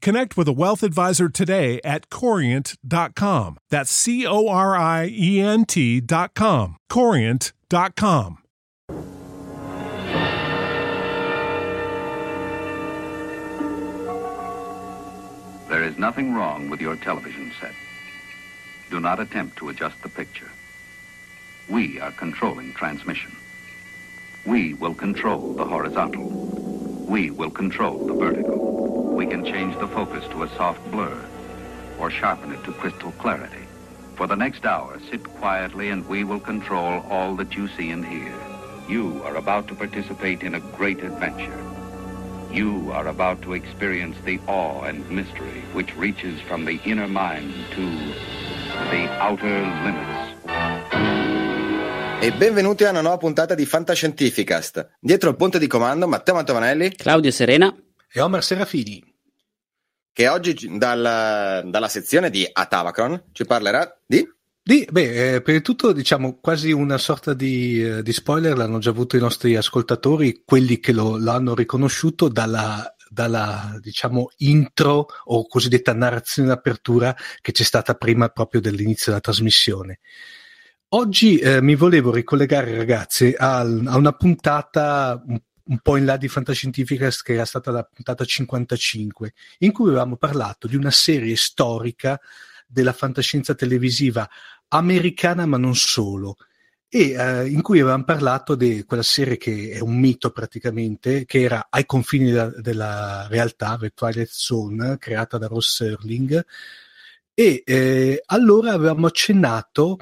connect with a wealth advisor today at corient.com. That's C O R I E N T.com. Corient.com. There is nothing wrong with your television set. Do not attempt to adjust the picture. We are controlling transmission. We will control the horizontal. We will control the vertical. We can change the focus to a soft blur or sharpen it to crystal clarity. For the next hour, sit quietly and we will control all that you see and hear. You are about to participate in a great adventure. You are about to experience the awe and mystery which reaches from the inner mind to the outer limits. E benvenuti a una nuova puntata di Fantascientificast. Dietro il ponte di comando Matteo Mantomanelli Claudio Serena e Omer Serafini. Che oggi dal, dalla sezione di Atavacron ci parlerà di... Di, beh, eh, prima di tutto diciamo quasi una sorta di, eh, di, spoiler, l'hanno già avuto i nostri ascoltatori, quelli che lo, l'hanno riconosciuto dalla, dalla diciamo intro o cosiddetta narrazione d'apertura che c'è stata prima proprio dell'inizio della trasmissione. Oggi eh, mi volevo ricollegare ragazzi a, a una puntata un, un, po' in là di Fantascientificast che era stata la puntata 55 in cui avevamo parlato di una serie storica della fantascienza televisiva americana ma non solo e eh, in cui avevamo parlato di quella serie che è un mito praticamente, che era ai confini della, della realtà, The Twilight Zone, creata da Ross Serling, e eh, allora avevamo accennato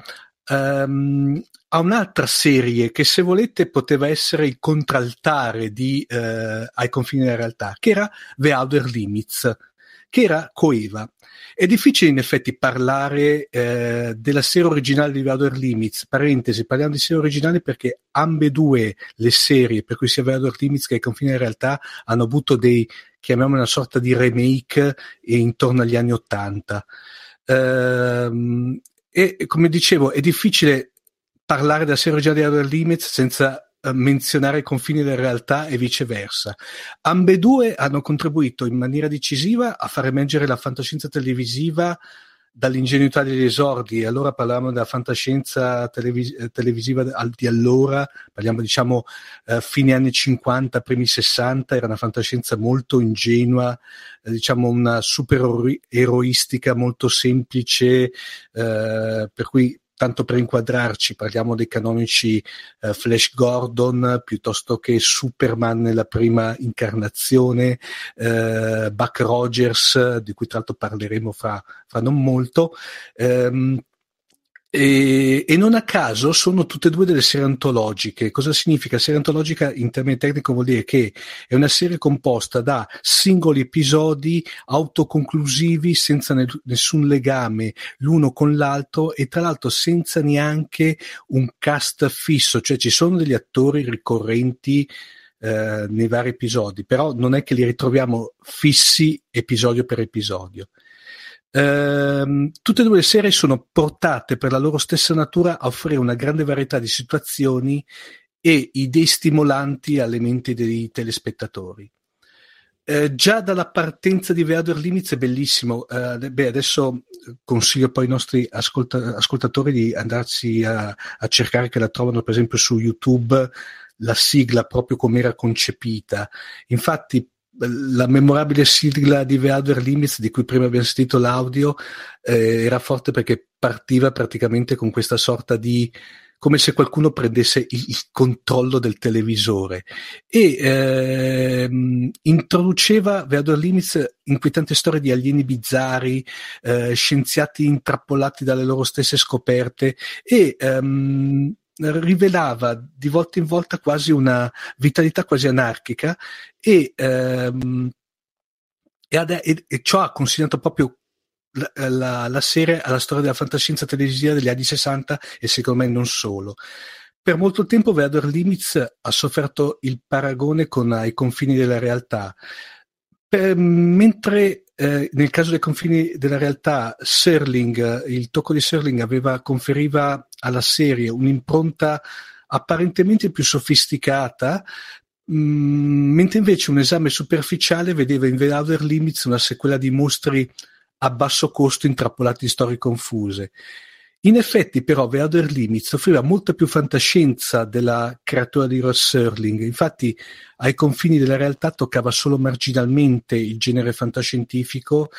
um, a un'altra serie che se volete poteva essere il contraltare di eh, Ai confini della realtà, che era The Outer Limits, che era coeva. È difficile in effetti parlare eh, della serie originale di Outer Limits, parentesi, parliamo di serie originale perché ambedue le serie, per cui sia Outer Limits che i confini in realtà, hanno avuto dei, chiamiamolo una sorta di remake intorno agli anni Ottanta. Ehm, e come dicevo, è difficile parlare serie originale di Outer Limits senza menzionare i confini della realtà e viceversa. Ambedue hanno contribuito in maniera decisiva a far emergere la fantascienza televisiva dall'ingenuità degli esordi. Allora parlavamo della fantascienza televis- televisiva di allora, parliamo diciamo eh, fine anni 50, primi 60, era una fantascienza molto ingenua, eh, diciamo una super eroistica molto semplice, eh, per cui tanto per inquadrarci, parliamo dei canonici eh, Flash Gordon piuttosto che Superman nella prima incarnazione, eh, Buck Rogers, di cui tra l'altro parleremo fra, fra non molto. Ehm, e, e, non a caso sono tutte e due delle serie antologiche. Cosa significa? Serie antologica in termini tecnici vuol dire che è una serie composta da singoli episodi autoconclusivi senza ne- nessun legame l'uno con l'altro e tra l'altro senza neanche un cast fisso, cioè ci sono degli attori ricorrenti eh, nei vari episodi, però non è che li ritroviamo fissi episodio per episodio. Ehm, tutte e due le serie sono portate per la loro stessa natura a offrire una grande varietà di situazioni e idee stimolanti alle menti dei telespettatori. Eh, già dalla partenza di Veader Limits è bellissimo. Eh, beh, adesso consiglio poi ai nostri ascolta- ascoltatori di andarsi a, a, cercare che la trovano per esempio su YouTube la sigla proprio come era concepita. Infatti la memorabile sigla di Veader Limits di cui prima abbiamo sentito l'audio eh, era forte perché partiva praticamente con questa sorta di come se qualcuno prendesse il, controllo del televisore. E ehm, introduceva Veador Limits inquietanti storie di alieni bizzari, eh, scienziati intrappolati dalle loro stesse scoperte e ehm, rivelava di volta in volta quasi una vitalità quasi anarchica e, ehm, e, ad, e, e ciò ha consegnato proprio la, la, la, serie alla storia della fantascienza televisiva degli anni 60 e secondo me non solo. Per molto tempo Veador Limits ha sofferto il paragone con i confini della realtà, per, mentre eh, nel caso dei confini della realtà Serling, il tocco di Serling aveva, conferiva alla serie un'impronta apparentemente più sofisticata, mh, mm, mentre invece un esame superficiale vedeva in Veador Limits una sequela di mostri a basso costo intrappolati in storie confuse. In effetti, però, The Other Limits offriva molta più fantascienza della creatura di Ross Serling. Infatti, ai confini della realtà toccava solo marginalmente il genere fantascientifico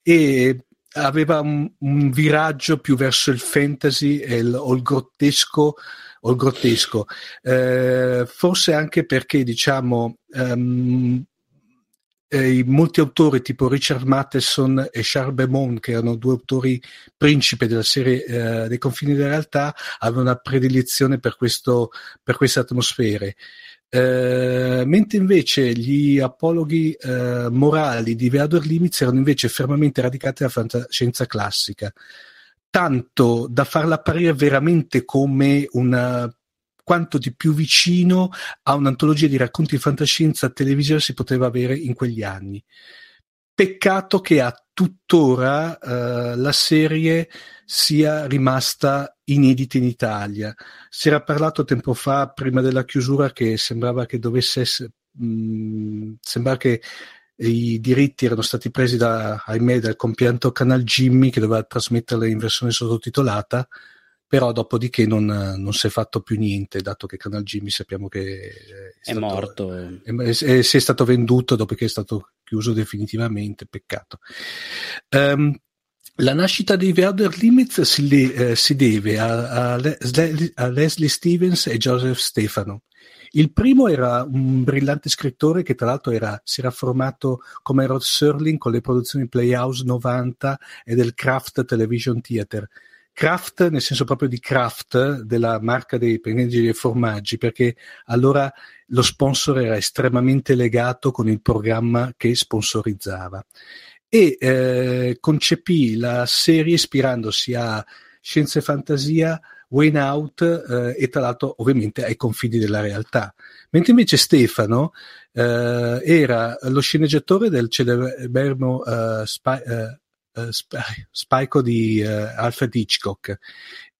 e aveva un, un viraggio più verso il fantasy e il, o il grottesco o il grottesco. Eh, forse anche perché, diciamo, um, eh, molti autori tipo Richard Matheson e Charles Beaumont, che erano due autori principe della serie eh, dei confini della realtà, avevano una predilezione per, questo, per queste atmosfere. Eh, mentre invece gli apologhi eh, morali di Veador Limits erano invece fermamente radicati nella fantascienza classica, tanto da farla apparire veramente come una quanto di più vicino a un'antologia di racconti di fantascienza televisiva si poteva avere in quegli anni. Peccato che a tuttora eh, la serie sia rimasta inedita in Italia. Si era parlato tempo fa, prima della chiusura, che sembrava che dovesse essere, mh, mm, sembrava che i diritti erano stati presi da, ahimè, dal compianto Canal Jimmy che doveva trasmetterla in versione sottotitolata però dopodiché non, non, si è fatto più niente, dato che Canal Jimmy sappiamo che è, è stato, morto. È, è, si è stato venduto dopo che è stato chiuso definitivamente, peccato. Um, la nascita di The Outer Limits si, eh, si deve a, a, a, Leslie Stevens e Joseph Stefano. Il primo era un brillante scrittore che tra l'altro era, si era formato come Rod Serling con le produzioni Playhouse 90 e del Kraft Television Theater Kraft nel senso proprio di Kraft, della marca dei pennelli dei formaggi, perché allora lo sponsor era estremamente legato con il programma che sponsorizzava. E eh, concepì la serie ispirandosi a Scienza e Fantasia, Wayne Out eh, e tra l'altro ovviamente ai confini della realtà. Mentre invece Stefano eh, era lo sceneggiatore del celeberrimo uh, Spy, uh, uh, Spyco di uh, Alfred Hitchcock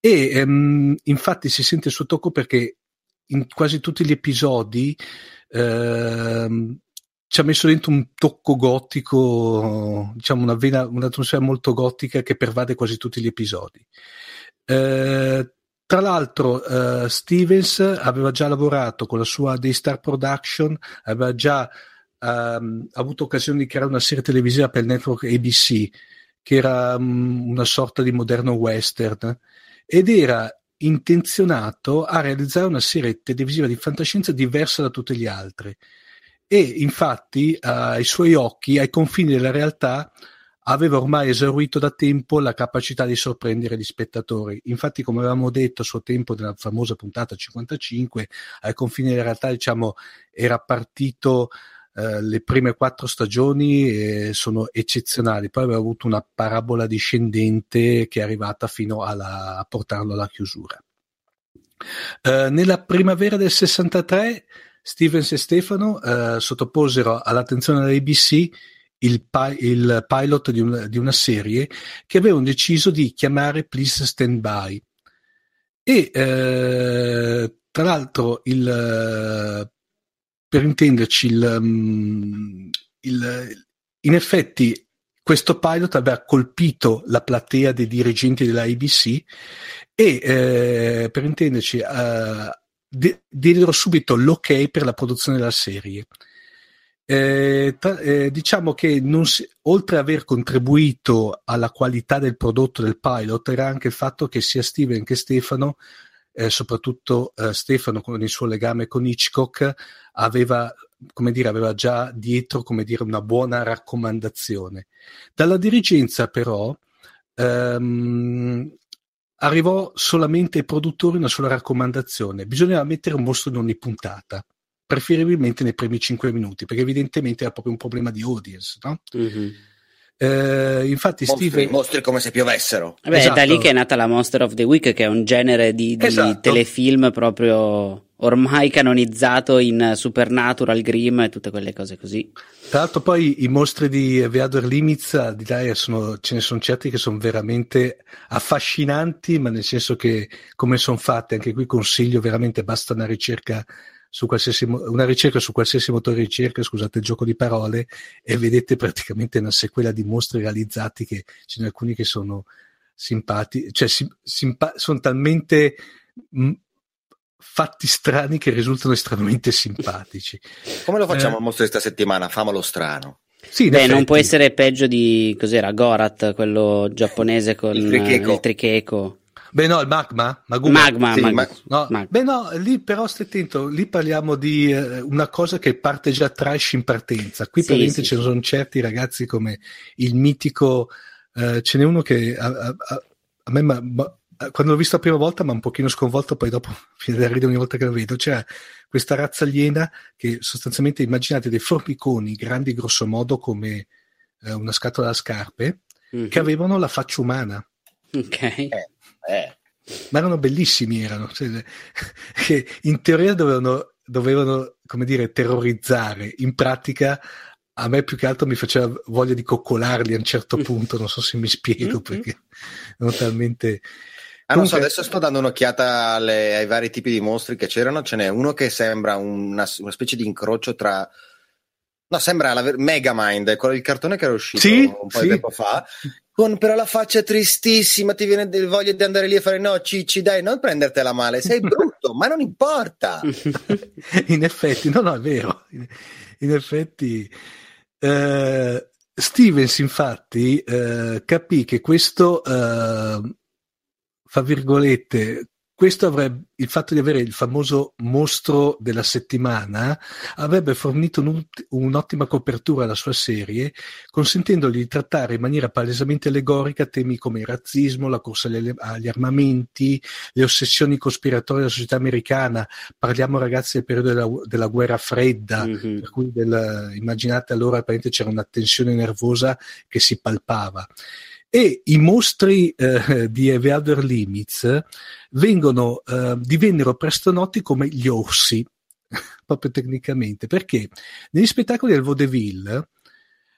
e um, infatti si sente il suo tocco perché in quasi tutti gli episodi uh, ci ha messo dentro un tocco gotico, diciamo una vena, un'atmosfera molto gotica che pervade quasi tutti gli episodi. Uh, tra l'altro, uh, Stevens aveva già lavorato con la sua Daystar Production, aveva già um, avuto occasione di creare una serie televisiva per il network ABC che era um, una sorta di moderno western ed era intenzionato a realizzare una serie televisiva di fantascienza diversa da tutte le altre e infatti ai suoi occhi, ai confini della realtà, aveva ormai esaurito da tempo la capacità di sorprendere gli spettatori. Infatti, come avevamo detto a suo tempo nella famosa puntata 55, ai confini della realtà, diciamo, era partito eh, le prime quattro stagioni eh, sono eccezionali, poi aveva avuto una parabola discendente che è arrivata fino alla, a portarlo alla chiusura. Eh, nella primavera del 63 Stevens e Stefano eh, sottoposero all'attenzione dell'ABC il, pi- il pilot di, un, di, una serie che avevano deciso di chiamare Please Stand By e eh, tra l'altro, il, per intenderci, il, mm, il, in effetti questo pilot aveva colpito la platea dei dirigenti della ABC e eh, per intenderci eh, diedero subito l'ok per la produzione della serie. Eh, tra, eh, diciamo che si, oltre ad aver contribuito alla qualità del prodotto del pilot era anche il fatto che sia Steven che Stefano eh, soprattutto eh, Stefano con il suo legame con Hitchcock aveva dire, aveva già dietro dire, una buona raccomandazione. Dalla dirigenza però ehm, arrivò solamente ai produttori una sola raccomandazione, bisognava mettere un mostro in ogni puntata, preferibilmente nei primi cinque minuti, perché evidentemente era proprio un problema di audience, no? Mm-hmm. Eh, infatti, mostri, Steve. Mostri come se piovessero. Beh, esatto. è da lì che è nata la Monster of the Week, che è un genere di, di esatto. telefilm proprio ormai canonizzato in Supernatural, Grimm e tutte quelle cose così. Tra l'altro, poi i mostri di Veador Limits di Dyer sono, ce ne sono certi che sono veramente affascinanti, ma nel senso che come sono fatte, anche qui consiglio veramente basta una ricerca su qualsiasi, una ricerca su qualsiasi motore di ricerca, scusate il gioco di parole, e vedete praticamente una sequela di mostri realizzati che ce ne alcuni che sono simpatici, cioè sim, simpa- sono talmente mh, fatti strani che risultano estremamente simpatici. Come lo facciamo eh, il mostro di questa settimana? Famolo strano. Sì, Beh, effetti. non può essere peggio di cos'era Gorat, quello giapponese con il tricheco. Il tricheco. Beh no, il magma, maguma. magma, sì, magma. No, magma. Beh no, lì però stai attento, lì parliamo di eh, una cosa che parte già trash in partenza. Qui sì, praticamente sì, ce ne sono certi ragazzi come il mitico, eh, ce n'è uno che a, a, a, a me ma, ma, quando l'ho visto la prima volta mi ha un pochino sconvolto, poi dopo fino da ridere ogni volta che lo vedo. C'era questa razza aliena che sostanzialmente immaginate dei formiconi grandi grosso modo come eh, una scatola da scarpe mm-hmm. che avevano la faccia umana. Ok. Eh eh. Ma erano bellissimi, erano. Cioè, che in teoria dovevano, dovevano, come dire, terrorizzare. In pratica, a me più che altro mi faceva voglia di coccolarli a un certo punto. Non so se mi spiego mm-hmm. perché erano talmente. Ah, non so, adesso sto dando un'occhiata alle, ai vari tipi di mostri che c'erano. Ce n'è uno che sembra una, una specie di incrocio tra. No, sembra la Megamind, quello del cartone che era uscito sì, un po' sì. di tempo fa, con però la faccia tristissima, ti viene voglia di andare lì a fare no, Cicci, dai, non prendertela male, sei brutto, ma non importa. in effetti, no, no, è vero. In, effetti, eh, Stevens, infatti, eh, capì che questo, eh, fra virgolette, avrebbe, il fatto di avere il famoso mostro della settimana avrebbe fornito un, un'ottima copertura alla sua serie, consentendogli di trattare in maniera palesemente allegorica temi come il razzismo, la corsa agli, agli armamenti, le ossessioni cospiratorie della società americana. Parliamo ragazzi del periodo della, della guerra fredda, mm-hmm. per cui del, immaginate allora c'era una tensione nervosa che si palpava e i mostri eh, di Evader Limits vengono, eh, divennero presto noti come gli orsi, proprio tecnicamente, perché negli spettacoli del vaudeville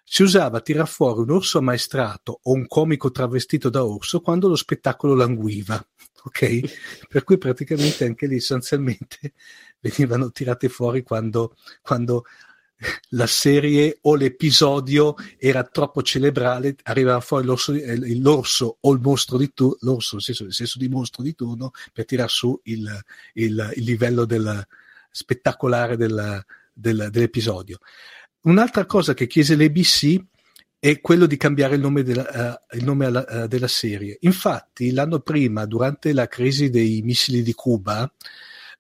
si usava tirar fuori un orso ammaestrato o un comico travestito da orso quando lo spettacolo languiva, ok? per cui praticamente anche lì sostanzialmente venivano tirate fuori quando, quando la serie o l'episodio era troppo celebrale, arrivava fuori l'orso, eh, l'orso o il mostro di turno, l'orso nel senso, nel senso, di mostro di turno, per tirar su il, il, il livello del, spettacolare del, del, dell'episodio. Un'altra cosa che chiese l'ABC è quello di cambiare il nome della, uh, il nome alla, uh, della serie. Infatti, l'anno prima, durante la crisi dei missili di Cuba,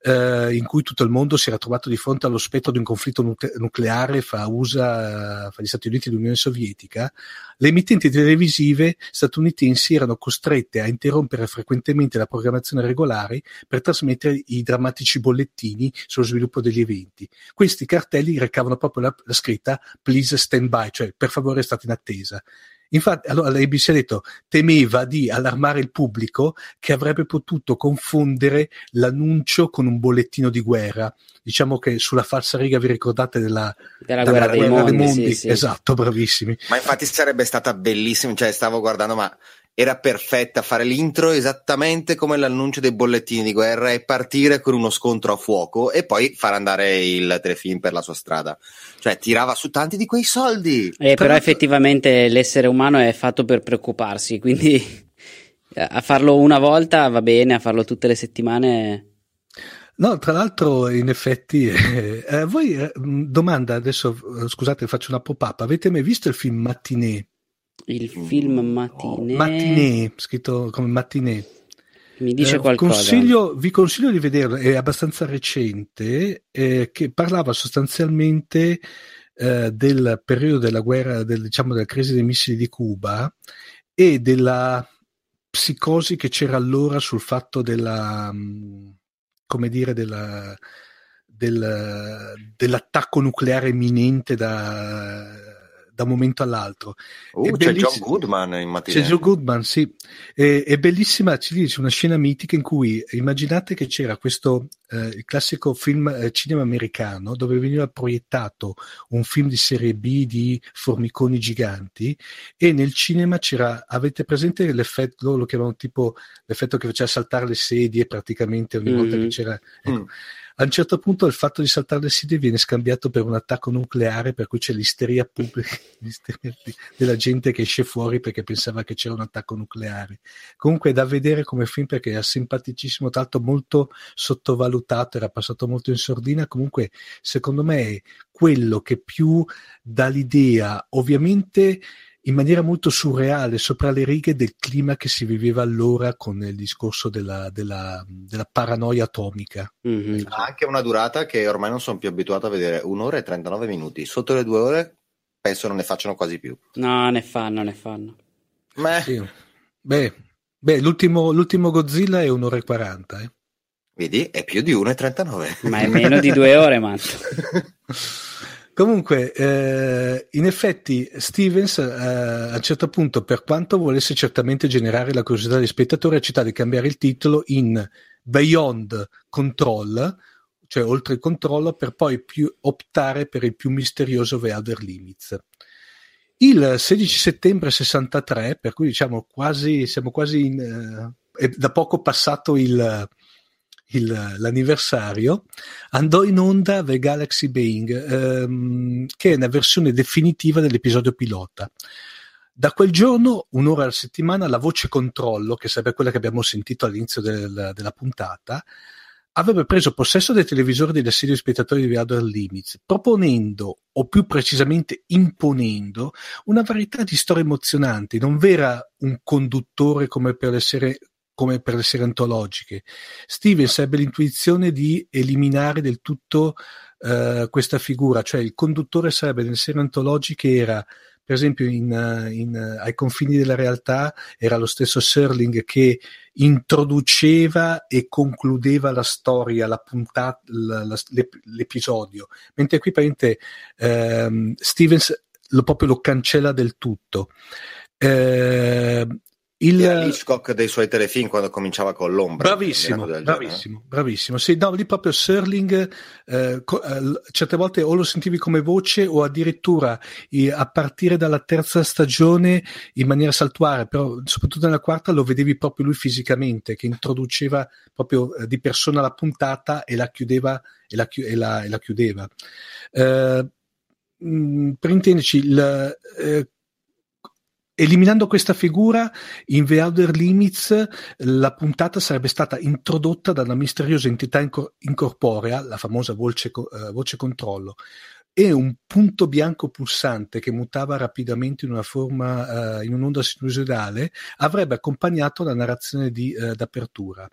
eh, in cui tutto il mondo si era trovato di fronte allo spettro di un conflitto nucle- nucleare fra USA, fra gli Stati Uniti e l'Unione Sovietica, le emittenti televisive statunitensi erano costrette a interrompere frequentemente la programmazione regolare per trasmettere i drammatici bollettini sullo sviluppo degli eventi. Questi cartelli recavano proprio la, la scritta Please stand by, cioè per favore state in attesa. Infatti, allora l'ABC ha detto temeva di allarmare il pubblico che avrebbe potuto confondere l'annuncio con un bollettino di guerra. Diciamo che sulla falsa riga vi ricordate della, della, della guerra, dei, guerra mondi, dei mondi? Sì, sì. Esatto, bravissimi. Ma infatti sarebbe stata bellissima, cioè stavo guardando, ma era perfetta, fare l'intro esattamente come l'annuncio dei bollettini di guerra e partire con uno scontro a fuoco e poi far andare il telefilm per la sua strada. Cioè tirava su tanti di quei soldi. Eh, però, però effettivamente l'essere umano è fatto per preoccuparsi, quindi a farlo una volta va bene, a farlo tutte le settimane... No, tra l'altro, in effetti, eh, eh, voi, eh, domanda adesso, eh, scusate, faccio una pop-up. Avete mai visto il film Matinee? Il film Matinee. Matinee, scritto come Matinee. Mi dice eh, qualcosa. Consiglio, vi consiglio di vederlo, è abbastanza recente, eh, che parlava sostanzialmente eh, del periodo della guerra, del, diciamo della crisi dei missili di Cuba e della psicosi che c'era allora sul fatto della, mm, come dire, della, del, dell'attacco nucleare imminente da da un momento all'altro. Uh, c'è John Goodman in mattina. C'è John Goodman, sì. È, è bellissima, ci dice una scena mitica in cui immaginate che c'era questo eh, classico film eh, cinema americano dove veniva proiettato un film di serie B di formiconi giganti e nel cinema c'era, avete presente l'effetto, lo chiamavano tipo l'effetto che faceva saltare le sedie praticamente ogni mm. volta che mm. c'era... Ecco. Mm a un certo punto il fatto di saltare le sedie viene scambiato per un attacco nucleare, per cui c'è l'isteria pubblica l'isteria della gente che esce fuori perché pensava che c'era un attacco nucleare. Comunque è da vedere come film perché è simpaticissimo, tra l'altro molto sottovalutato, era passato molto in sordina. Comunque, secondo me, è quello che più dà l'idea, ovviamente in maniera molto surreale, sopra le righe del clima che si viveva allora con il discorso della, della, della paranoia atomica. Mm-hmm. Ha anche una durata che ormai non sono più abituato a vedere, un'ora e 39 minuti. Sotto le due ore penso non ne facciano quasi più. No, ne fanno, ne fanno. Sì. Beh, beh l'ultimo, l'ultimo, Godzilla è un'ora e 40. Eh. Vedi, è più di 1,39. Ma è meno di due ore, Matto. Comunque, eh, in effetti, Stevens eh, a un certo punto, per quanto volesse certamente generare la curiosità degli spettatori, ha accettato di cambiare il titolo in Beyond Control, cioè oltre il controllo, per poi optare per il più misterioso The Other Limits. Il 16 settembre 63, per cui diciamo quasi, siamo quasi in, eh, è da poco passato il, il, l'anniversario, andò in onda The Galaxy Being, ehm, che è una versione definitiva dell'episodio pilota. Da quel giorno, un'ora alla settimana, la voce controllo, che sarebbe quella che abbiamo sentito all'inizio del, della puntata, avrebbe preso possesso dei televisori degli assidui spettatori di The Outer Limits, proponendo, o più precisamente imponendo, una varietà di storie emozionanti. Non vera un conduttore come per le serie come per le serie antologiche. Stevens ebbe l'intuizione di eliminare del tutto uh, questa figura, cioè il conduttore sarebbe nelle serie antologiche era per esempio in, in, ai confini della realtà era lo stesso Serling che introduceva e concludeva la storia, la puntata, la, la, l'episodio, mentre qui praticamente ehm, Stevens lo, proprio lo cancella del tutto. Eh, il Hitchcock dei suoi telefilm quando cominciava con l'ombra. Bravissimo, bravissimo, genere. bravissimo. Sì, no, lì proprio Serling, eh, co- eh, certe volte o lo sentivi come voce o addirittura eh, a partire dalla terza stagione in maniera saltuare, però soprattutto nella quarta lo vedevi proprio lui fisicamente, che introduceva proprio eh, di persona la puntata e la chiudeva e la, chi- e la, e la chiudeva. Eh, mh, per intenderci, il, eh, Eliminando questa figura, in The Outer Limits la puntata sarebbe stata introdotta da una misteriosa entità incor- incorporea, la famosa voce, uh, voce, controllo, e un punto bianco pulsante che mutava rapidamente in una forma, uh, in un'onda sinusoidale, avrebbe accompagnato la narrazione di, uh, d'apertura.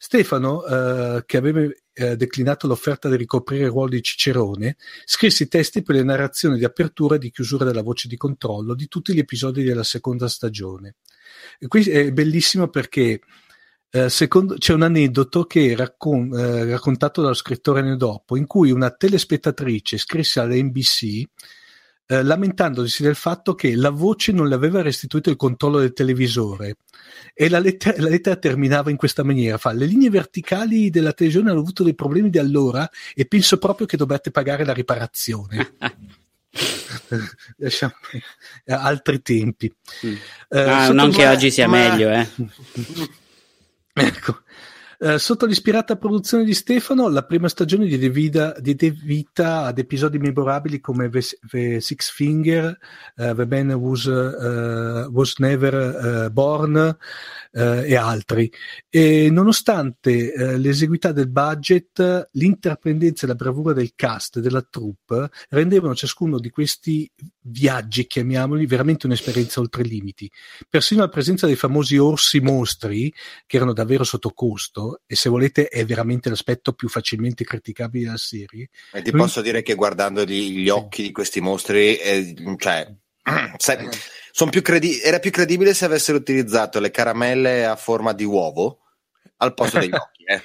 Stefano, eh, che aveva eh, declinato l'offerta di ricoprire il ruolo di Cicerone, scrisse i testi per le narrazioni di apertura e di chiusura della voce di controllo di tutti gli episodi della seconda stagione. E qui è bellissimo perché eh, secondo, c'è un aneddoto che raccon- eh, raccontato dallo scrittore anni dopo, in cui una telespettatrice scrisse alle NBC eh, lamentandosi del fatto che la voce non le aveva restituito il controllo del televisore e la lettera, la lettera terminava in questa maniera fa le linee verticali della televisione hanno avuto dei problemi di allora e penso proprio che dobbiate pagare la riparazione lasciamo altri tempi. Mm. Uh, ah, non che oggi sia ma... meglio, eh. ecco. Uh, sotto l'ispirata produzione di Stefano, la prima stagione diede vita, diede vita ad episodi memorabili come The, The Six Finger, uh, The Man Was, uh, was Never Born e altri. E nonostante l'eseguità del budget, l'intraprendenza e la bravura del cast e della troupe rendevano ciascuno di questi viaggi, chiamiamoli, veramente un'esperienza oltre i limiti. Persino la presenza dei famosi orsi mostri, che erano davvero sotto costo, e se volete è veramente l'aspetto più facilmente criticabile della serie. E ti posso dire che guardando gli, gli occhi di questi mostri, eh, cioè, se, più credi- era più credibile se avessero utilizzato le caramelle a forma di uovo al posto degli occhi. Eh.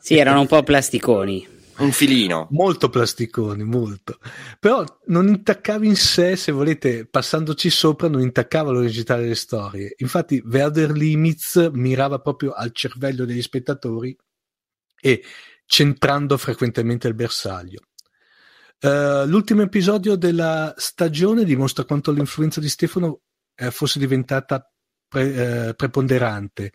sì, erano un po' plasticoni un filino. Molto plasticoni, molto. Però non intaccava in sé, se volete, passandoci sopra, non intaccava l'originalità delle storie. Infatti, Verder Limits mirava proprio al cervello degli spettatori e centrando frequentemente il bersaglio. Uh, l'ultimo episodio della stagione dimostra quanto l'influenza di Stefano eh, fosse diventata pre- eh, preponderante.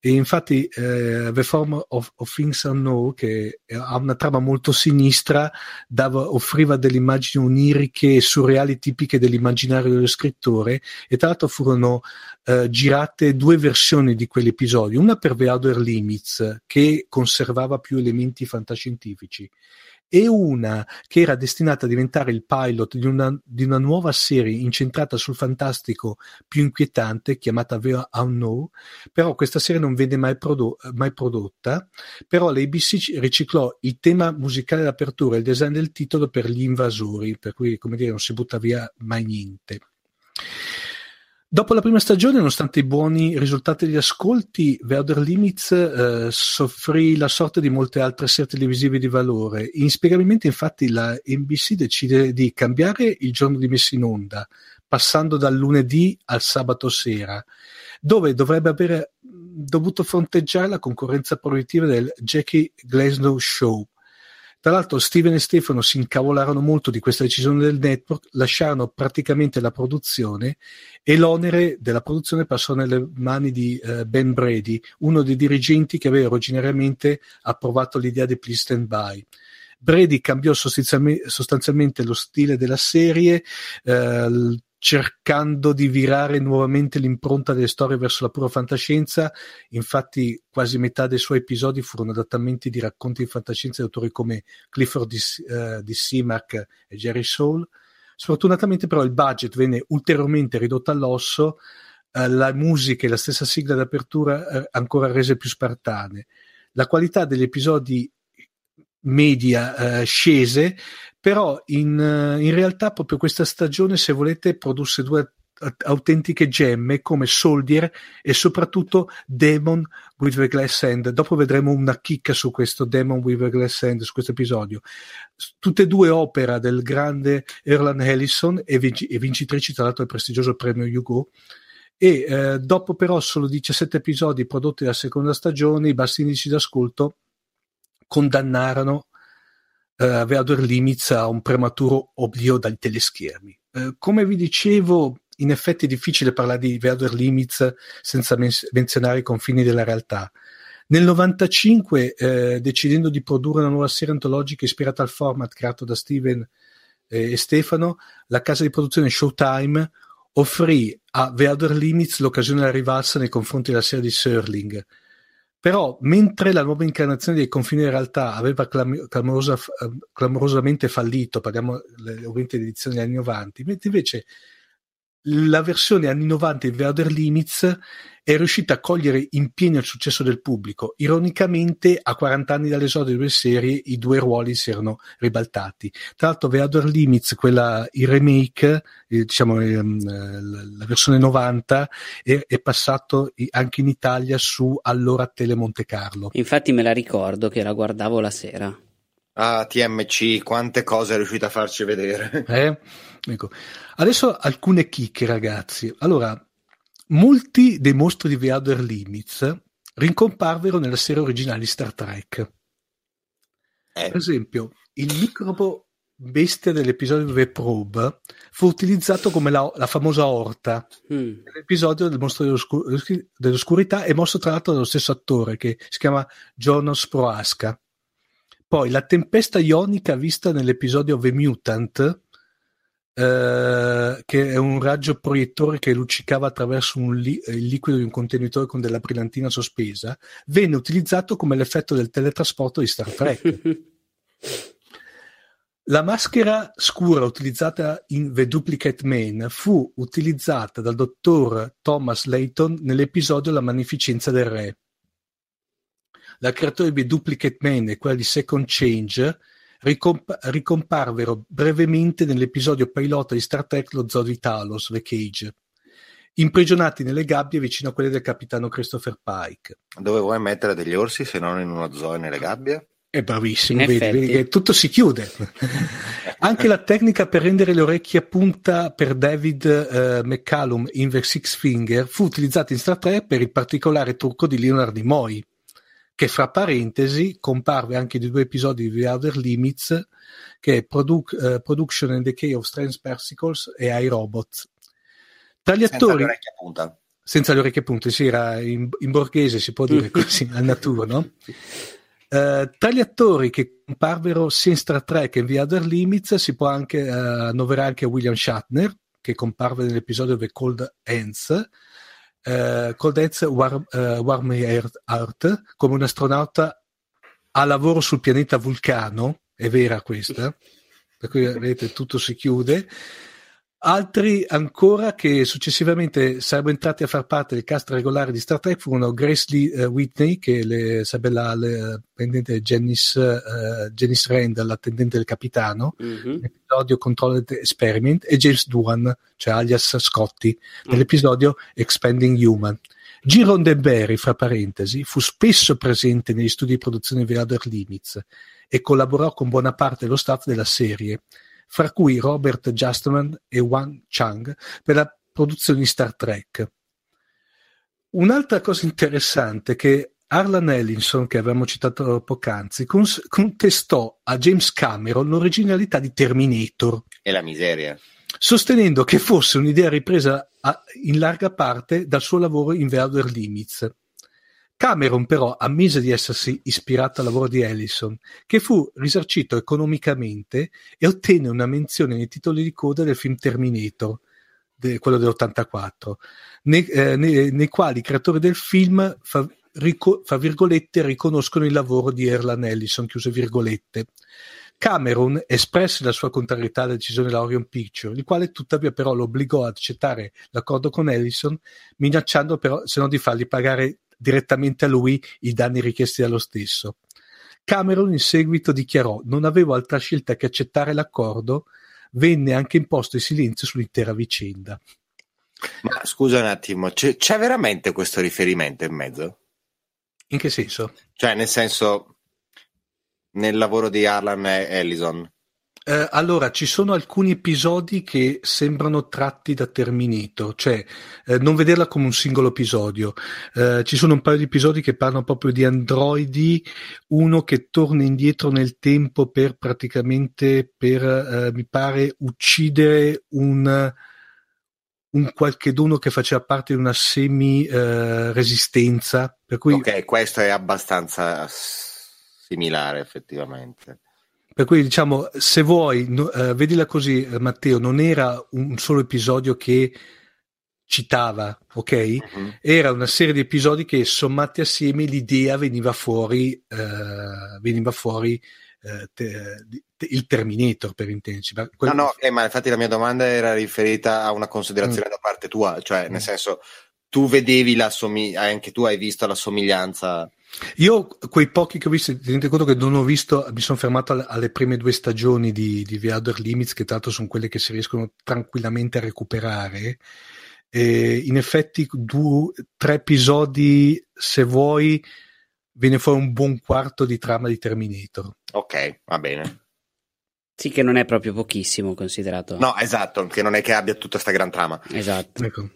E infatti eh, The Form of, of Things Unknown, che ha una trama molto sinistra, dava, offriva delle immagini oniriche e surreali tipiche dell'immaginario dello scrittore e tra l'altro furono eh, girate due versioni di quell'episodio, una per The Outer Limits che conservava più elementi fantascientifici e una che era destinata a diventare il pilot di una, di una nuova serie incentrata sul fantastico più inquietante chiamata The Unknown, però questa serie non venne mai, prodo- mai prodotta, però l'ABC riciclò il tema musicale d'apertura e il design del titolo per gli invasori, per cui come dire non si butta via mai niente. Dopo la prima stagione, nonostante i buoni risultati degli ascolti, Outer Limits eh, soffrì la sorte di molte altre serie televisive di valore. Inspiegabilmente, infatti, la NBC decide di cambiare il giorno di messa in onda, passando dal lunedì al sabato sera, dove dovrebbe aver dovuto fronteggiare la concorrenza proiettiva del Jackie Glasnow Show tra l'altro Steven e Stefano si incavolarono molto di questa decisione del network, lasciarono praticamente la produzione e l'onere della produzione passò nelle mani di uh, Ben Brady, uno dei dirigenti che aveva originariamente approvato l'idea di Please Stand By. Brady cambiò sostanzialmente lo stile della serie, eh, cercando di virare nuovamente l'impronta delle storie verso la pura fantascienza. Infatti, quasi metà dei suoi episodi furono adattamenti di racconti di fantascienza di autori come Clifford di, uh, di Seamark e Jerry Soule. Sfortunatamente, però, il budget venne ulteriormente ridotto all'osso, uh, la musica e la stessa sigla d'apertura uh, ancora rese più spartane. La qualità degli episodi media scese però in, eh, in realtà proprio questa stagione, se volete, produsse due autentiche gemme come Soldier e soprattutto Demon with the Glass End. Dopo vedremo una chicca su questo Demon with the Glass End, su questo episodio. Tutte e due opera del grande Erland Ellison e, vinc- e vincitrici tra l'altro del prestigioso premio Hugo. E eh, dopo però solo 17 episodi prodotti dalla seconda stagione, i bassi indici d'ascolto condannarono eh, Veador Limits a un prematuro oblio dai teleschermi. Uh, come vi dicevo, in effetti è difficile parlare di Veador Limits senza men- menzionare i confini della realtà. Nel 95, eh, decidendo di produrre una nuova serie antologica ispirata al format creato da Steven eh, e Stefano, la casa di produzione Showtime offrì a The Other Limits l'occasione della rivalsa nei confronti della serie di Serling, però, mentre la nuova incarnazione dei confini della realtà aveva clam- clamorosa, eh, clamorosamente fallito, parliamo ovviamente di edizioni degli anni 90, mentre invece la versione anni 90 di The Other Limits è riuscita a cogliere in pieno il successo del pubblico. Ironicamente, a 40 anni dall'esodio delle due serie, i due ruoli si erano ribaltati. Tra l'altro, The Other Limits, quella, il remake, eh, diciamo ehm, la versione 90, è, è, passato anche in Italia su allora Tele Monte Carlo. Infatti me la ricordo che la guardavo la sera. Ah, TMC, quante cose è riuscita a farci vedere. Eh? Ecco. Adesso alcune chicche, ragazzi. Allora, molti dei mostri di The Other Limits rincomparvero nella serie originale di Star Trek. Eh. Per esempio, il microbo bestia dell'episodio The Probe fu utilizzato come la, la famosa orta mm. nell'episodio del mostro dell'oscur- dell'oscurità è mosso tra l'altro dallo stesso attore che si chiama Jonas Proaska. Poi la tempesta ionica vista nell'episodio The Mutant eh, che è un raggio proiettore che luccicava attraverso li- il liquido di un contenitore con della brillantina sospesa, venne utilizzato come l'effetto del teletrasporto di Star Trek. La maschera scura utilizzata in The Duplicate Man fu utilizzata dal dottor Thomas Layton nell'episodio La magnificenza del re. La creatura di The Duplicate Man e quella di Second Change ricomp- ricomparvero brevemente nell'episodio pilota di Star Trek Lo Zoo di Talos, The Cage, imprigionati nelle gabbie vicino a quelle del capitano Christopher Pike. Dove vuoi mettere degli orsi se non in uno zoo e nelle gabbie? È bravissimo, vedi, vedi, che tutto si chiude. Anche la tecnica per rendere le orecchie a punta per David uh, McCallum in The Six Finger fu utilizzata in Star Trek per il particolare trucco di Leonard Nimoy, che fra parentesi comparve anche di due episodi di The Outer Limits, che è Produ- uh, Production and Decay of Strange Persicles e iRobot. Tra gli Senza attori... le orecchie a punta. Senza le orecchie a punta, sì, era in, in borghese, si può dire così, al natura, no? Uh, tra gli attori che comparvero sia in Star Trek che in The Other Limits si può anche uh, annoverare anche William Shatner che comparve nell'episodio The Cold Ends uh, Cold Ends War, Warm Earth come un astronauta a lavoro sul pianeta Vulcano. È vera questa? Per cui vedete tutto si chiude Altri ancora che successivamente sarebbero entrati a far parte del cast regolare di Star Trek furono Grace Lee uh, Whitney, che le, sarebbe la, la pendente Janice, uh, Janice Rand, l'attendente del capitano, mm-hmm. nell'episodio Controlled Experiment, e James Doohan, cioè alias Scotty, mm. nell'episodio Expanding Human. G. Roddenberry, fra parentesi, fu spesso presente negli studi di produzione di Other Limits e collaborò con buona parte dello staff della serie fra cui Robert Justman e Wang Chang per la produzione di Star Trek. Un'altra cosa interessante è che Arlan Ellison, che avevamo citato poc'anzi, contestò a James Cameron l'originalità di Terminator. E la miseria. Sostenendo che fosse un'idea ripresa a, in larga parte dal suo lavoro in The Outer Limits. Cameron però ammise di essersi ispirato al lavoro di Ellison, che fu risarcito economicamente e ottenne una menzione nei titoli di coda del film Terminator, de, quello dell'84, nei, eh, nei, nei, quali i creatori del film fa, rico, fa virgolette, riconoscono il lavoro di Erlan Ellison, chiuse virgolette. Cameron espresse la sua contrarietà alla decisione della Orion Picture, il quale tuttavia però lo obbligò ad accettare l'accordo con Ellison, minacciando però se no di fargli pagare direttamente a lui i danni richiesti dallo stesso. Cameron in seguito dichiarò non avevo altra scelta che accettare l'accordo, venne anche imposto il silenzio sull'intera vicenda. Ma scusa un attimo, c'è, c'è veramente questo riferimento in mezzo? In che senso? Cioè, nel senso, nel lavoro di Arlan Ellison. Eh, allora, ci sono alcuni episodi che sembrano tratti da Terminator, cioè eh, non vederla come un singolo episodio. Eh, ci sono un paio di episodi che parlano proprio di androidi, uno che torna indietro nel tempo per praticamente, per, eh, mi pare, uccidere un, un qualcheduno che faceva parte di una semi-resistenza. Eh, cui... Ok, questo è abbastanza similare effettivamente. Per cui diciamo, se vuoi, no, uh, vedila così, eh, Matteo, non era un solo episodio che citava, ok? Uh-huh. Era una serie di episodi che sommati assieme l'idea veniva fuori, uh, veniva fuori uh, te, te, il Terminator per intenderci. Ma quello... No, no, eh, ma infatti la mia domanda era riferita a una considerazione mm. da parte tua, cioè mm. nel senso tu vedevi la somiglianza, anche tu hai visto la somiglianza io quei pochi che ho visto, tenete conto che non ho visto, mi sono fermato alle, alle prime due stagioni di, di The Other Limits, che tra l'altro sono quelle che si riescono tranquillamente a recuperare. E in effetti, due, tre episodi, se vuoi, viene fuori un buon quarto di trama di Terminator. Ok, va bene. Sì, che non è proprio pochissimo considerato. No, esatto, che non è che abbia tutta questa gran trama. Esatto. Ecco.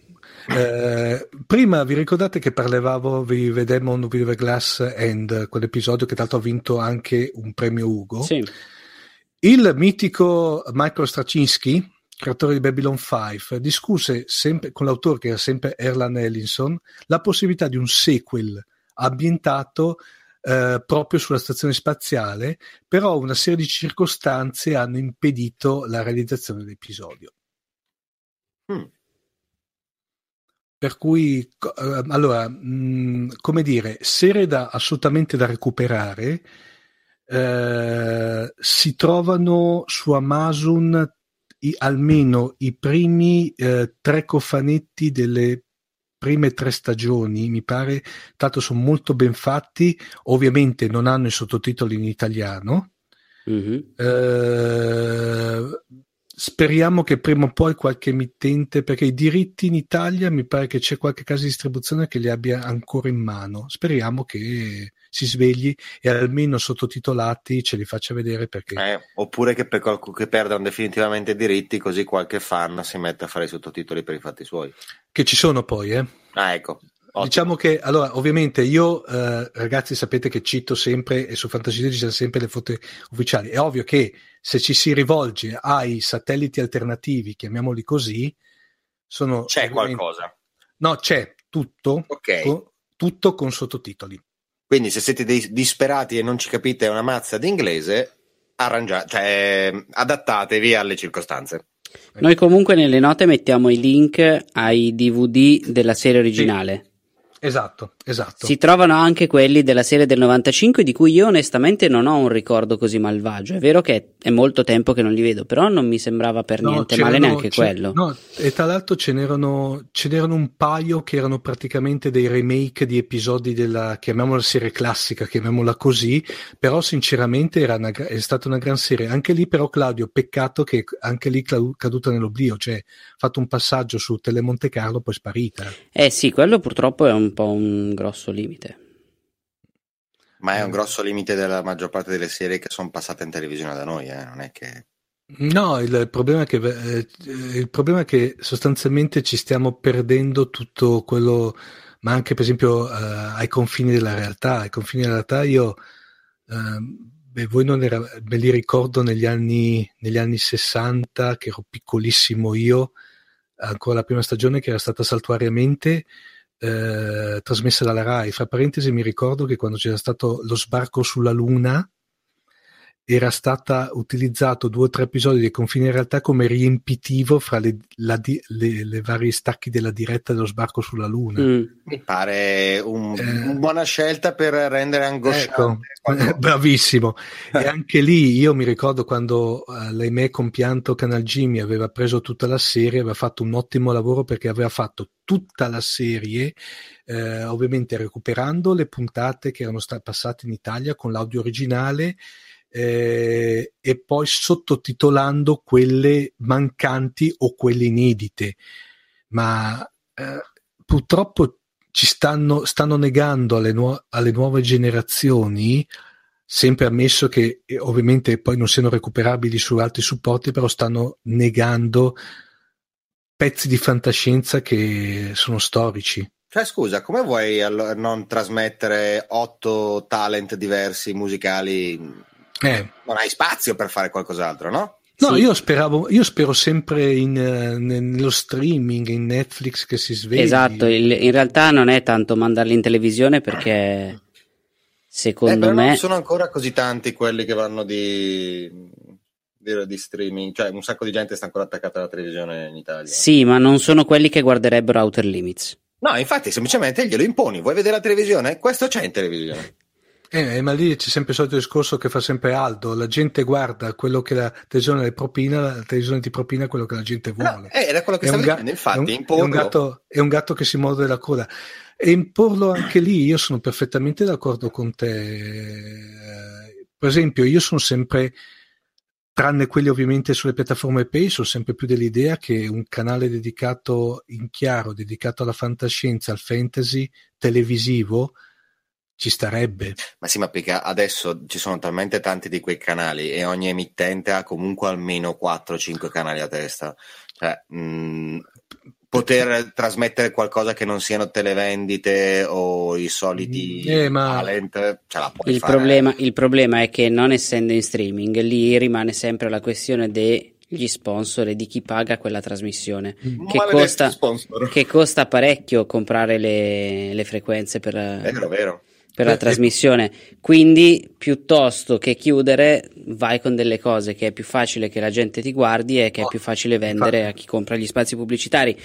Eh, prima vi ricordate che parlavamo di The Demon with the Glass End, quell'episodio che tra l'altro ha vinto anche un premio Ugo? Sì. Il mitico Michael Straczynski, creatore di Babylon 5, discusse sempre, con l'autore che era sempre Erland Ellison la possibilità di un sequel ambientato eh, proprio sulla stazione spaziale, però una serie di circostanze hanno impedito la realizzazione dell'episodio. Hmm. Per cui, eh, allora, mh, mm, come dire, serie da, assolutamente da recuperare, eh, si trovano su Amazon i, almeno i primi eh, tre cofanetti delle prime tre stagioni, mi pare, tanto sono molto ben fatti, ovviamente non hanno i sottotitoli in italiano. Mm-hmm. Eh, speriamo che prima o poi qualche emittente, perché i diritti in Italia mi pare che c'è qualche casa di distribuzione che li abbia ancora in mano. Speriamo che si svegli e almeno sottotitolati ce li faccia vedere perché. Eh, oppure che per qualcuno che perdano definitivamente i diritti, così qualche fan si mette a fare i sottotitoli per i fatti suoi. Che ci sono poi, eh? Ah, ecco. Ottimo. Diciamo che, allora, ovviamente io, eh, ragazzi, sapete che cito sempre e su Fantasy ci sono sempre le foto ufficiali. È ovvio che se ci si rivolge ai satelliti alternativi, chiamiamoli così, sono... C'è qualcosa? No, c'è tutto, okay. con, tutto con sottotitoli. Quindi se siete dei disperati e non ci capite una mazza di inglese, arrangiate, cioè, adattatevi alle circostanze. Noi comunque nelle note mettiamo i link ai DVD della serie originale. Sì. Esatto, esatto. Si trovano anche quelli della serie del 95 di cui io onestamente non ho un ricordo così malvagio. È vero che è molto tempo che non li vedo, però non mi sembrava per no, niente male neanche quello. No, e tra l'altro ce n'erano, ce n'erano un paio che erano praticamente dei remake di episodi della, chiamiamola serie classica, chiamiamola così, però sinceramente era una, è stata una gran serie. Anche lì però Claudio, peccato che anche lì caduta nell'oblio, cioè fatto un passaggio su Telemonte Carlo poi sparita. Eh sì, quello purtroppo è un un po' un grosso limite. Ma è un grosso limite della maggior parte delle serie che sono passate in televisione da noi, eh? non è che... No, il problema, è che, eh, il problema è che sostanzialmente ci stiamo perdendo tutto quello, ma anche per esempio eh, ai confini della realtà. Ai confini della realtà io, ehm, beh, voi non era, me li ricordo negli anni, negli anni 60, che ero piccolissimo io, ancora la prima stagione che era stata saltuariamente eh, trasmessa dalla RAI. Fra parentesi, mi ricordo che quando c'era stato lo sbarco sulla Luna, era stata utilizzato due o tre episodi dei confini in realtà come riempitivo fra le, la, le, le varie stacchi della diretta dello sbarco sulla Luna. Mm. Mi pare un, eh, una buona scelta per rendere angosciante. Ecco, quando... bravissimo. e anche lì io mi ricordo quando uh, l'ahimè compianto Canal Jimmy aveva preso tutta la serie, aveva fatto un ottimo lavoro perché aveva fatto tutta la serie eh, ovviamente recuperando le puntate che erano state passate in Italia con l'audio originale eh, e poi sottotitolando quelle mancanti o quelle inedite. Ma eh, purtroppo ci stanno, stanno negando alle, nu- alle, nuove generazioni, sempre ammesso che eh, ovviamente poi non siano recuperabili su altri supporti, però stanno negando pezzi di fantascienza che sono storici. Cioè, scusa, come vuoi allo- non trasmettere otto talent diversi musicali eh. non hai spazio per fare qualcos'altro, no? No, sì. io speravo, io spero sempre in, uh, nello streaming, in Netflix che si svegli. Esatto, il, in realtà non è tanto mandarli in televisione perché secondo eh, me... Non sono ancora così tanti quelli che vanno di, di, di, streaming, cioè un sacco di gente sta ancora attaccata alla televisione in Italia. Sì, ma non sono quelli che guarderebbero Outer Limits. No, infatti semplicemente glielo imponi, vuoi vedere la televisione? Questo c'è in televisione. Eh, ma lì c'è sempre il solito discorso che fa sempre Aldo, la gente guarda quello che la televisione propina, la televisione ti propina quello che la gente vuole. No, eh, era quello che stava dicendo, infatti, è un, è, un gatto, è un gatto che si morde la coda. E imporlo anche lì, io sono perfettamente d'accordo con te. Per esempio, io sono sempre, tranne quelli ovviamente sulle piattaforme pay, sono sempre più dell'idea che un canale dedicato in chiaro, dedicato alla fantascienza, al fantasy televisivo, ci starebbe. Ma sì, ma perché adesso ci sono talmente tanti di quei canali e ogni emittente ha comunque almeno 4-5 canali a testa. Cioè, mh, mm, poter trasmettere qualcosa che non siano televendite o i soliti eh, ma... talent, ce la puoi il fare. Problema, il problema è che non essendo in streaming, lì rimane sempre la questione degli sponsor e di chi paga quella trasmissione, Mm. che costa, che costa parecchio comprare le, le frequenze per, Vero, vero. Per la Eh, trasmissione. Quindi, piuttosto che chiudere, vai con delle cose che è più facile che la gente ti guardi e che è Oh, più facile vendere a chi compra gli spazi pubblicitari.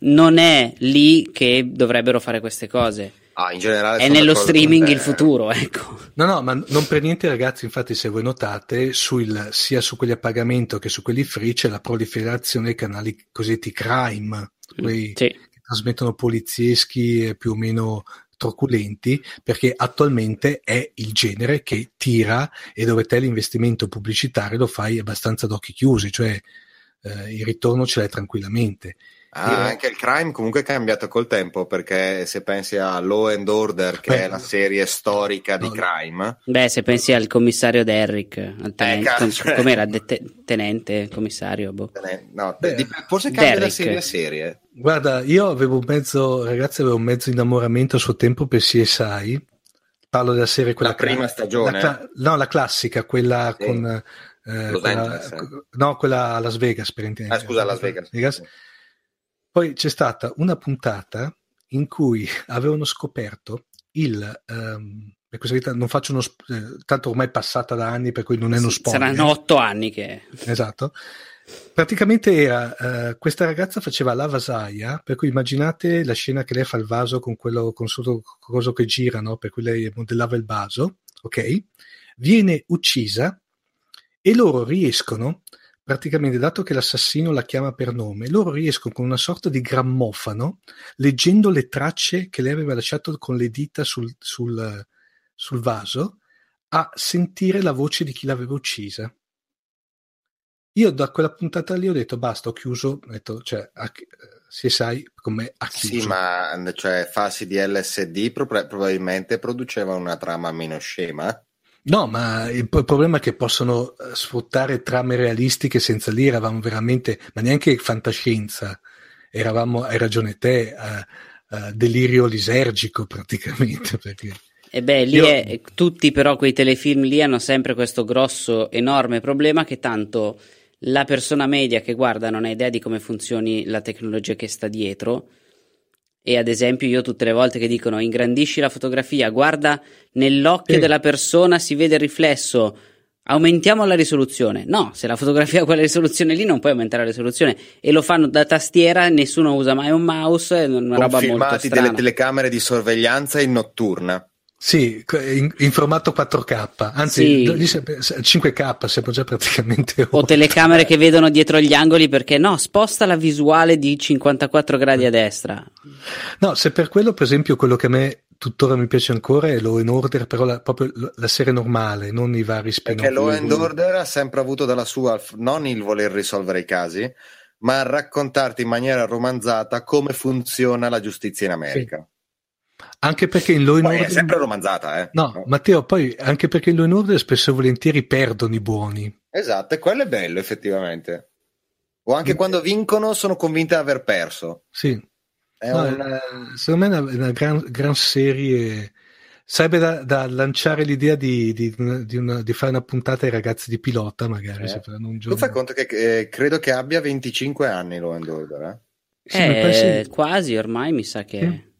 Non è lì che dovrebbero fare queste cose. Ah, in generale È nello streaming il futuro, ecco. No, no, ma non per niente, ragazzi. Infatti, se voi notate, sul- sia su quelli a pagamento che su quelli free c'è la proliferazione dei canali cosiddetti crime, quei Sì. che trasmettono polizieschi e più o meno truculenti, perché attualmente è il genere che tira e dove te l'investimento pubblicitario lo fai abbastanza ad occhi chiusi, cioè eh, il ritorno ce l'hai tranquillamente. Ah, anche il crime comunque è cambiato col tempo perché se pensi a Law and Order che Beh, è la serie storica di no. crime Beh, se pensi al commissario Derrick, al tenente, cazzo, cioè- com'era? De- tenente, commissario, boh. no, Beh, forse cambia da Derrick. serie a serie Guarda, io avevo un mezzo, ragazzi, avevo un mezzo innamoramento a suo tempo per CSI. Parlo della serie quella La prima stagione? la cla- no, la classica, quella Sì. con eh, quella- eh. no, quella a Las Vegas per intendere. ah scusa Las Vegas Poi c'è stata una puntata in cui avevano scoperto il ehm, per questa verità non faccio uno sp- eh, tanto ormai è passata da anni per cui non è uno spoiler. Saranno otto anni che... Esatto. Praticamente era eh, questa ragazza faceva la vasaia, per cui immaginate la scena che lei fa il vaso con quello con sotto coso che gira, no? per cui lei modellava il vaso, ok? Viene uccisa e loro riescono, praticamente dato che l'assassino la chiama per nome, loro riescono con una sorta di grammofano, leggendo le tracce che lei aveva lasciato con le dita sul, sul, sul vaso, a sentire la voce di chi l'aveva uccisa. Io da quella puntata lì ho detto basta, ho chiuso, ho detto, cioè, a- se sai come ha chiuso. sì ma cioè fasi di LSD pro- probabilmente produceva una trama meno scema No, ma il, il problema è che possono eh, sfruttare trame realistiche senza lì eravamo veramente, ma neanche fantascienza, eravamo, hai ragione te, a, a delirio lisergico praticamente. Perché... E beh, lì Io- è, tutti però quei telefilm lì hanno sempre questo grosso, enorme problema che tanto la persona media che guarda non ha idea di come funzioni la tecnologia che sta dietro. E ad esempio, io tutte le volte che dicono ingrandisci la fotografia, guarda nell'occhio Sì. della persona, si vede il riflesso, aumentiamo la risoluzione. No, se la fotografia ha quella risoluzione lì, non puoi aumentare la risoluzione. E lo fanno da tastiera, nessuno usa mai un mouse, è una con roba molto filmati strana. delle telecamere di sorveglianza in notturna Sì, in, in formato 4K, anzi Sì. lì sempre- 5K siamo già praticamente O oltre. telecamere che vedono dietro gli angoli perché no, sposta la visuale di 54 gradi a destra. No, se per quello, per esempio, quello che a me tuttora mi piace ancora è Law and Order, però la, proprio la- serie normale, non i vari spin-off. perché Law and Order ha sempre avuto dalla sua non il voler risolvere i casi ma raccontarti in maniera romanzata come funziona la giustizia in America Anche perché in Law and poi è Order... sempre romanzata eh No, Matteo, poi anche perché in Law and Order spesso e volentieri perdono i buoni. esatto e quello è bello effettivamente o anche Mm. quando vincono sono convinti di aver perso Sì. è No, un... secondo me è una, una gran, gran serie. Sarebbe da, da lanciare l'idea di, di, di una- di fare una puntata ai ragazzi di pilota, magari. Eh. se un tu fai conto che eh, credo che abbia 25 anni Law and Order eh? Sì, Eh, quasi ormai mi sa che... Sì.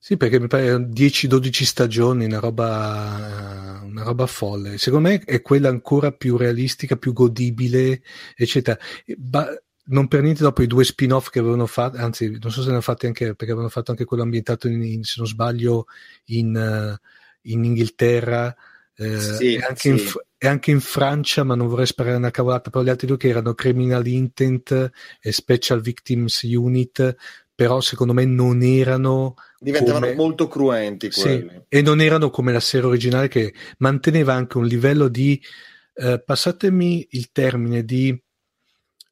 Sì, perché mi pare 10-12 stagioni, una roba, una roba folle. Secondo me è quella ancora più realistica, più godibile, eccetera. Ba- non per niente dopo i due spin-off che avevano fatto, anzi, non so se ne hanno fatti anche perché avevano fatto anche quello ambientato in, in- se non sbaglio, in, eh, in Inghilterra. eh, Sì, e, anche sì. in, e anche in Francia, ma non vorrei sparare una cavolata, però gli altri due che erano Criminal Intent e Special Victims Unit, però secondo me non erano diventavano come- molto cruenti sì, quelli. e non erano come la serie originale che manteneva anche un livello di, eh, passatemi il termine, di,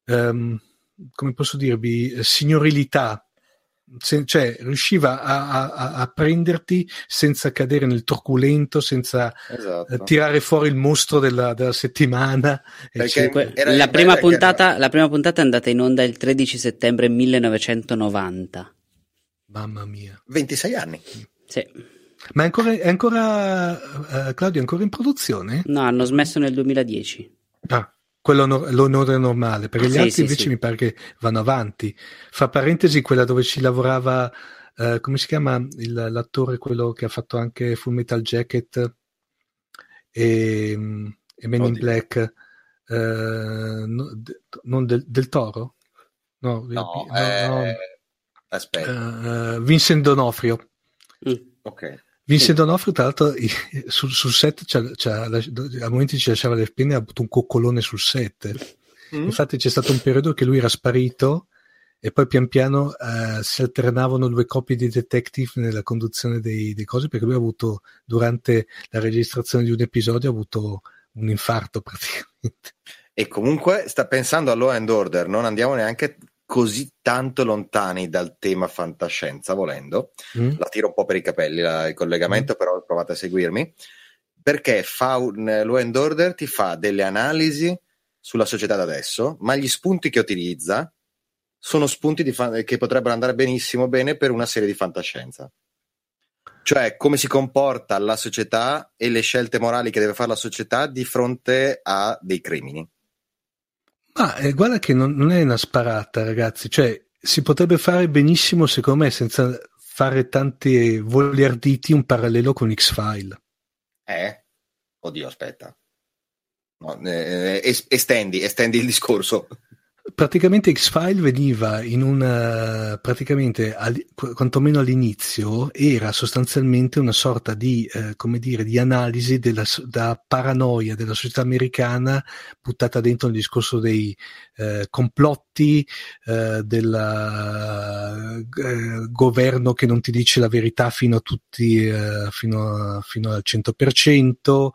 ehm, come posso dirvi, eh, signorilità se, cioè riusciva a, a, a, prenderti senza cadere nel truculento, senza esatto. eh, tirare fuori il mostro della, della settimana. La prima, puntata, era... la prima puntata è andata in onda il 13 settembre 1990. Mamma mia. 26 anni. Sì. Ma è ancora, è ancora uh, Claudio, è ancora in produzione? No, hanno smesso nel 2010. Ah, quello l'onore normale, perché gli sì, altri sì, invece sì. mi pare che vanno avanti. Fra parentesi, quella dove ci lavorava, uh, come si chiama il, l'attore, quello che ha fatto anche Full Metal Jacket e, e Men in Black, uh, no, de, non del, del, Toro? No, no, eh, no aspetta. Uh, Vincent Donofrio. Mm. Ok. Vincent D'Onofrio, tra l'altro, sul, sul set c'ha, c'ha, a momenti ci lasciava le penne, ha avuto un coccolone sul set. Mm. Infatti c'è stato un periodo che lui era sparito e poi pian piano uh, si alternavano due coppie di detective nella conduzione dei, dei cose perché lui ha avuto, durante la registrazione di un episodio, ha avuto un infarto praticamente. E comunque sta pensando a Law and Order, non andiamo neanche così tanto lontani dal tema fantascienza, volendo. Mm. La tiro un po' per i capelli la, il collegamento, mm. però provate a seguirmi. Perché fa un Law and Order ti fa delle analisi sulla società da adesso, ma gli spunti che utilizza sono spunti fan- che potrebbero andare benissimo bene per una serie di fantascienza. Cioè, come si comporta la società e le scelte morali che deve fare la società di fronte a dei crimini. Ma eh, guarda che non, non, è una sparata, ragazzi. Cioè, si potrebbe fare benissimo, secondo me, senza fare tanti voli arditi, un parallelo con X-File. Eh? Oddio, aspetta. No, eh, estendi, estendi il discorso praticamente X-File veniva in una praticamente al, quantomeno all'inizio era sostanzialmente una sorta di eh, come dire di analisi della da paranoia della società americana buttata dentro il discorso dei eh, complotti eh, del eh, governo che non ti dice la verità fino a tutti eh, fino, a, fino al 100%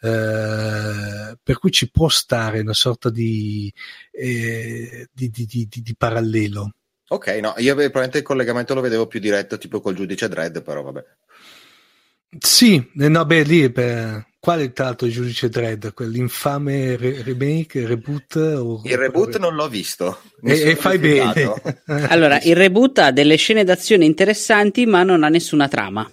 eh, per cui ci può stare una sorta di, eh, di, di, di parallelo. Ok, no, io probabilmente il collegamento lo vedevo più diretto, tipo col giudice Dredd, però vabbè. Sì, eh, no, beh, lì, beh, quale tra l'altro il giudice Dredd? Quell'infame re- remake, reboot? O... Il reboot non l'ho visto. E, e fai bene. allora, il reboot ha delle scene d'azione interessanti, ma non ha nessuna trama.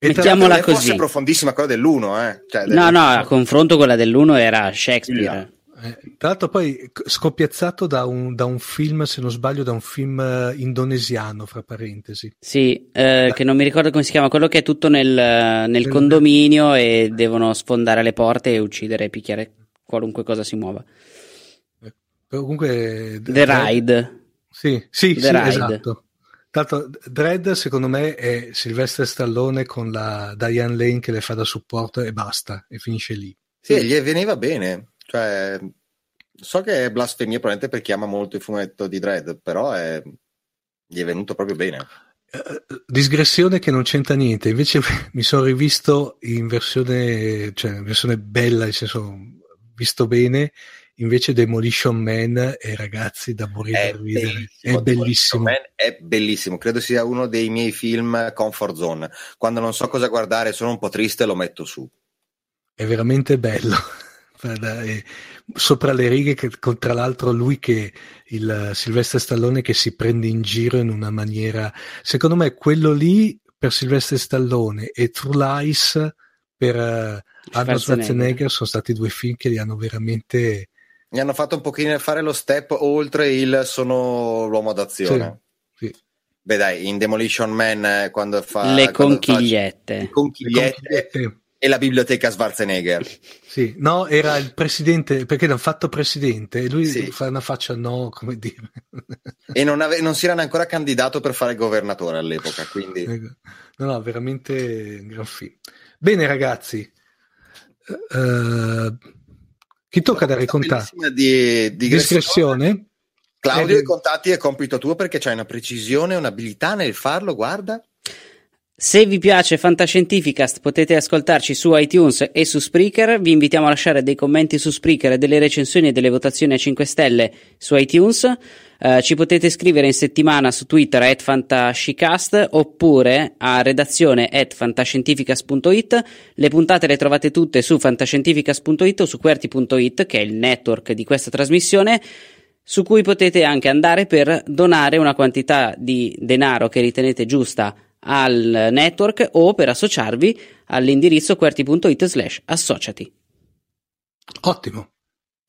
Mettiamola così. Forse profondissima quella dell'uno, eh? Cioè, del... No, no, a confronto quella dell'uno era Shakespeare. Eh, tra l'altro poi scoppiazzato da un, da un, film, se non sbaglio, da un film uh, indonesiano, fra parentesi. Sì, eh, che non mi ricordo come si chiama, quello che è tutto nel, nel condominio e devono sfondare le porte e uccidere e picchiare qualunque cosa si muova. Eh, comunque... The Ride. Sì, sì, The sì Ride. esatto. Tanto Dredd secondo me è Silvestre Stallone con la Diane Lane che le fa da supporto e basta, e finisce lì. Sì, gli veniva bene. Cioè, so che è blasfemia probabilmente per chi ama molto il fumetto di Dredd, però è... gli è venuto proprio bene. Uh, digressione che non c'entra niente, invece mi sono rivisto in versione, cioè in versione bella, nel senso visto bene, Invece Demolition Man è ragazzi da morire è ridere. Bellissimo, è bellissimo. è bellissimo, credo sia uno dei miei film comfort zone. Quando non so cosa guardare, sono un po' triste, lo metto su. È veramente bello. Sopra le righe, che, tra l'altro, lui che il Silvestre Stallone che si prende in giro in una maniera. Secondo me, quello lì per Silvestre Stallone e True Lies per uh, Arnold Schwarzenegger sono stati due film che li hanno veramente mi hanno fatto un pochino fare lo step oltre il sono l'uomo d'azione. Sì, sì. Beh dai, in Demolition Man eh, quando fa... Le conchigliette. Fa, le conchigliette. E la biblioteca Schwarzenegger. Sì, no, era il presidente, perché l'hanno fatto presidente e lui sì. fa una faccia no, come dire. E non, ave- non si era ancora candidato per fare governatore all'epoca, quindi... No, no, veramente un gran film. Bene ragazzi, uh, chi tocca dare i contatti? Di, di discrezione. Claudio, eh, i contatti è compito tuo perché c'hai una precisione, un'abilità nel farlo, guarda. Se vi piace Fantascientificast potete ascoltarci su iTunes e su Spreaker, vi invitiamo a lasciare dei commenti su Spreaker, delle recensioni e delle votazioni a 5 stelle su iTunes. Uh, ci potete scrivere in settimana su Twitter at fantascicast oppure a redazione at fantascientificast.it. Le puntate le trovate tutte su fantascientificast.it o su QWERTY.it che è il network di questa trasmissione su cui potete anche andare per donare una quantità di denaro che ritenete giusta al network o per associarvi all'indirizzo QWERTY.it slash associati. Ottimo.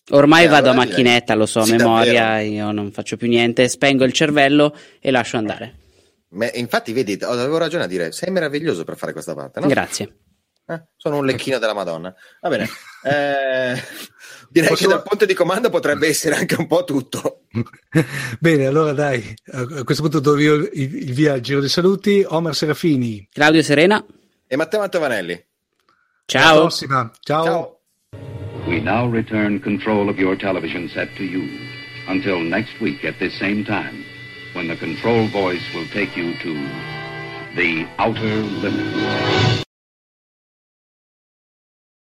Ormai eh, vado a macchinetta, direi. lo so, sì, memoria, davvero. io non faccio più niente, spengo il cervello e lascio andare. Ma infatti, vedi, avevo ragione a dire, sei meraviglioso per fare questa parte, no? Grazie. Eh, sono un lecchino della Madonna. Va bene. Eh, direi Posso... che dal punto di comando potrebbe essere anche un po' tutto. bene, allora dai, a questo punto do io il via al giro dei saluti. Omar Serafini, Claudio Serena e Matteo Mantovannelli. Ciao. Alla prossima. Ciao. Ciao. We now return control of your television set to you. Until next week at this same time, when the control voice will take you to the outer limits.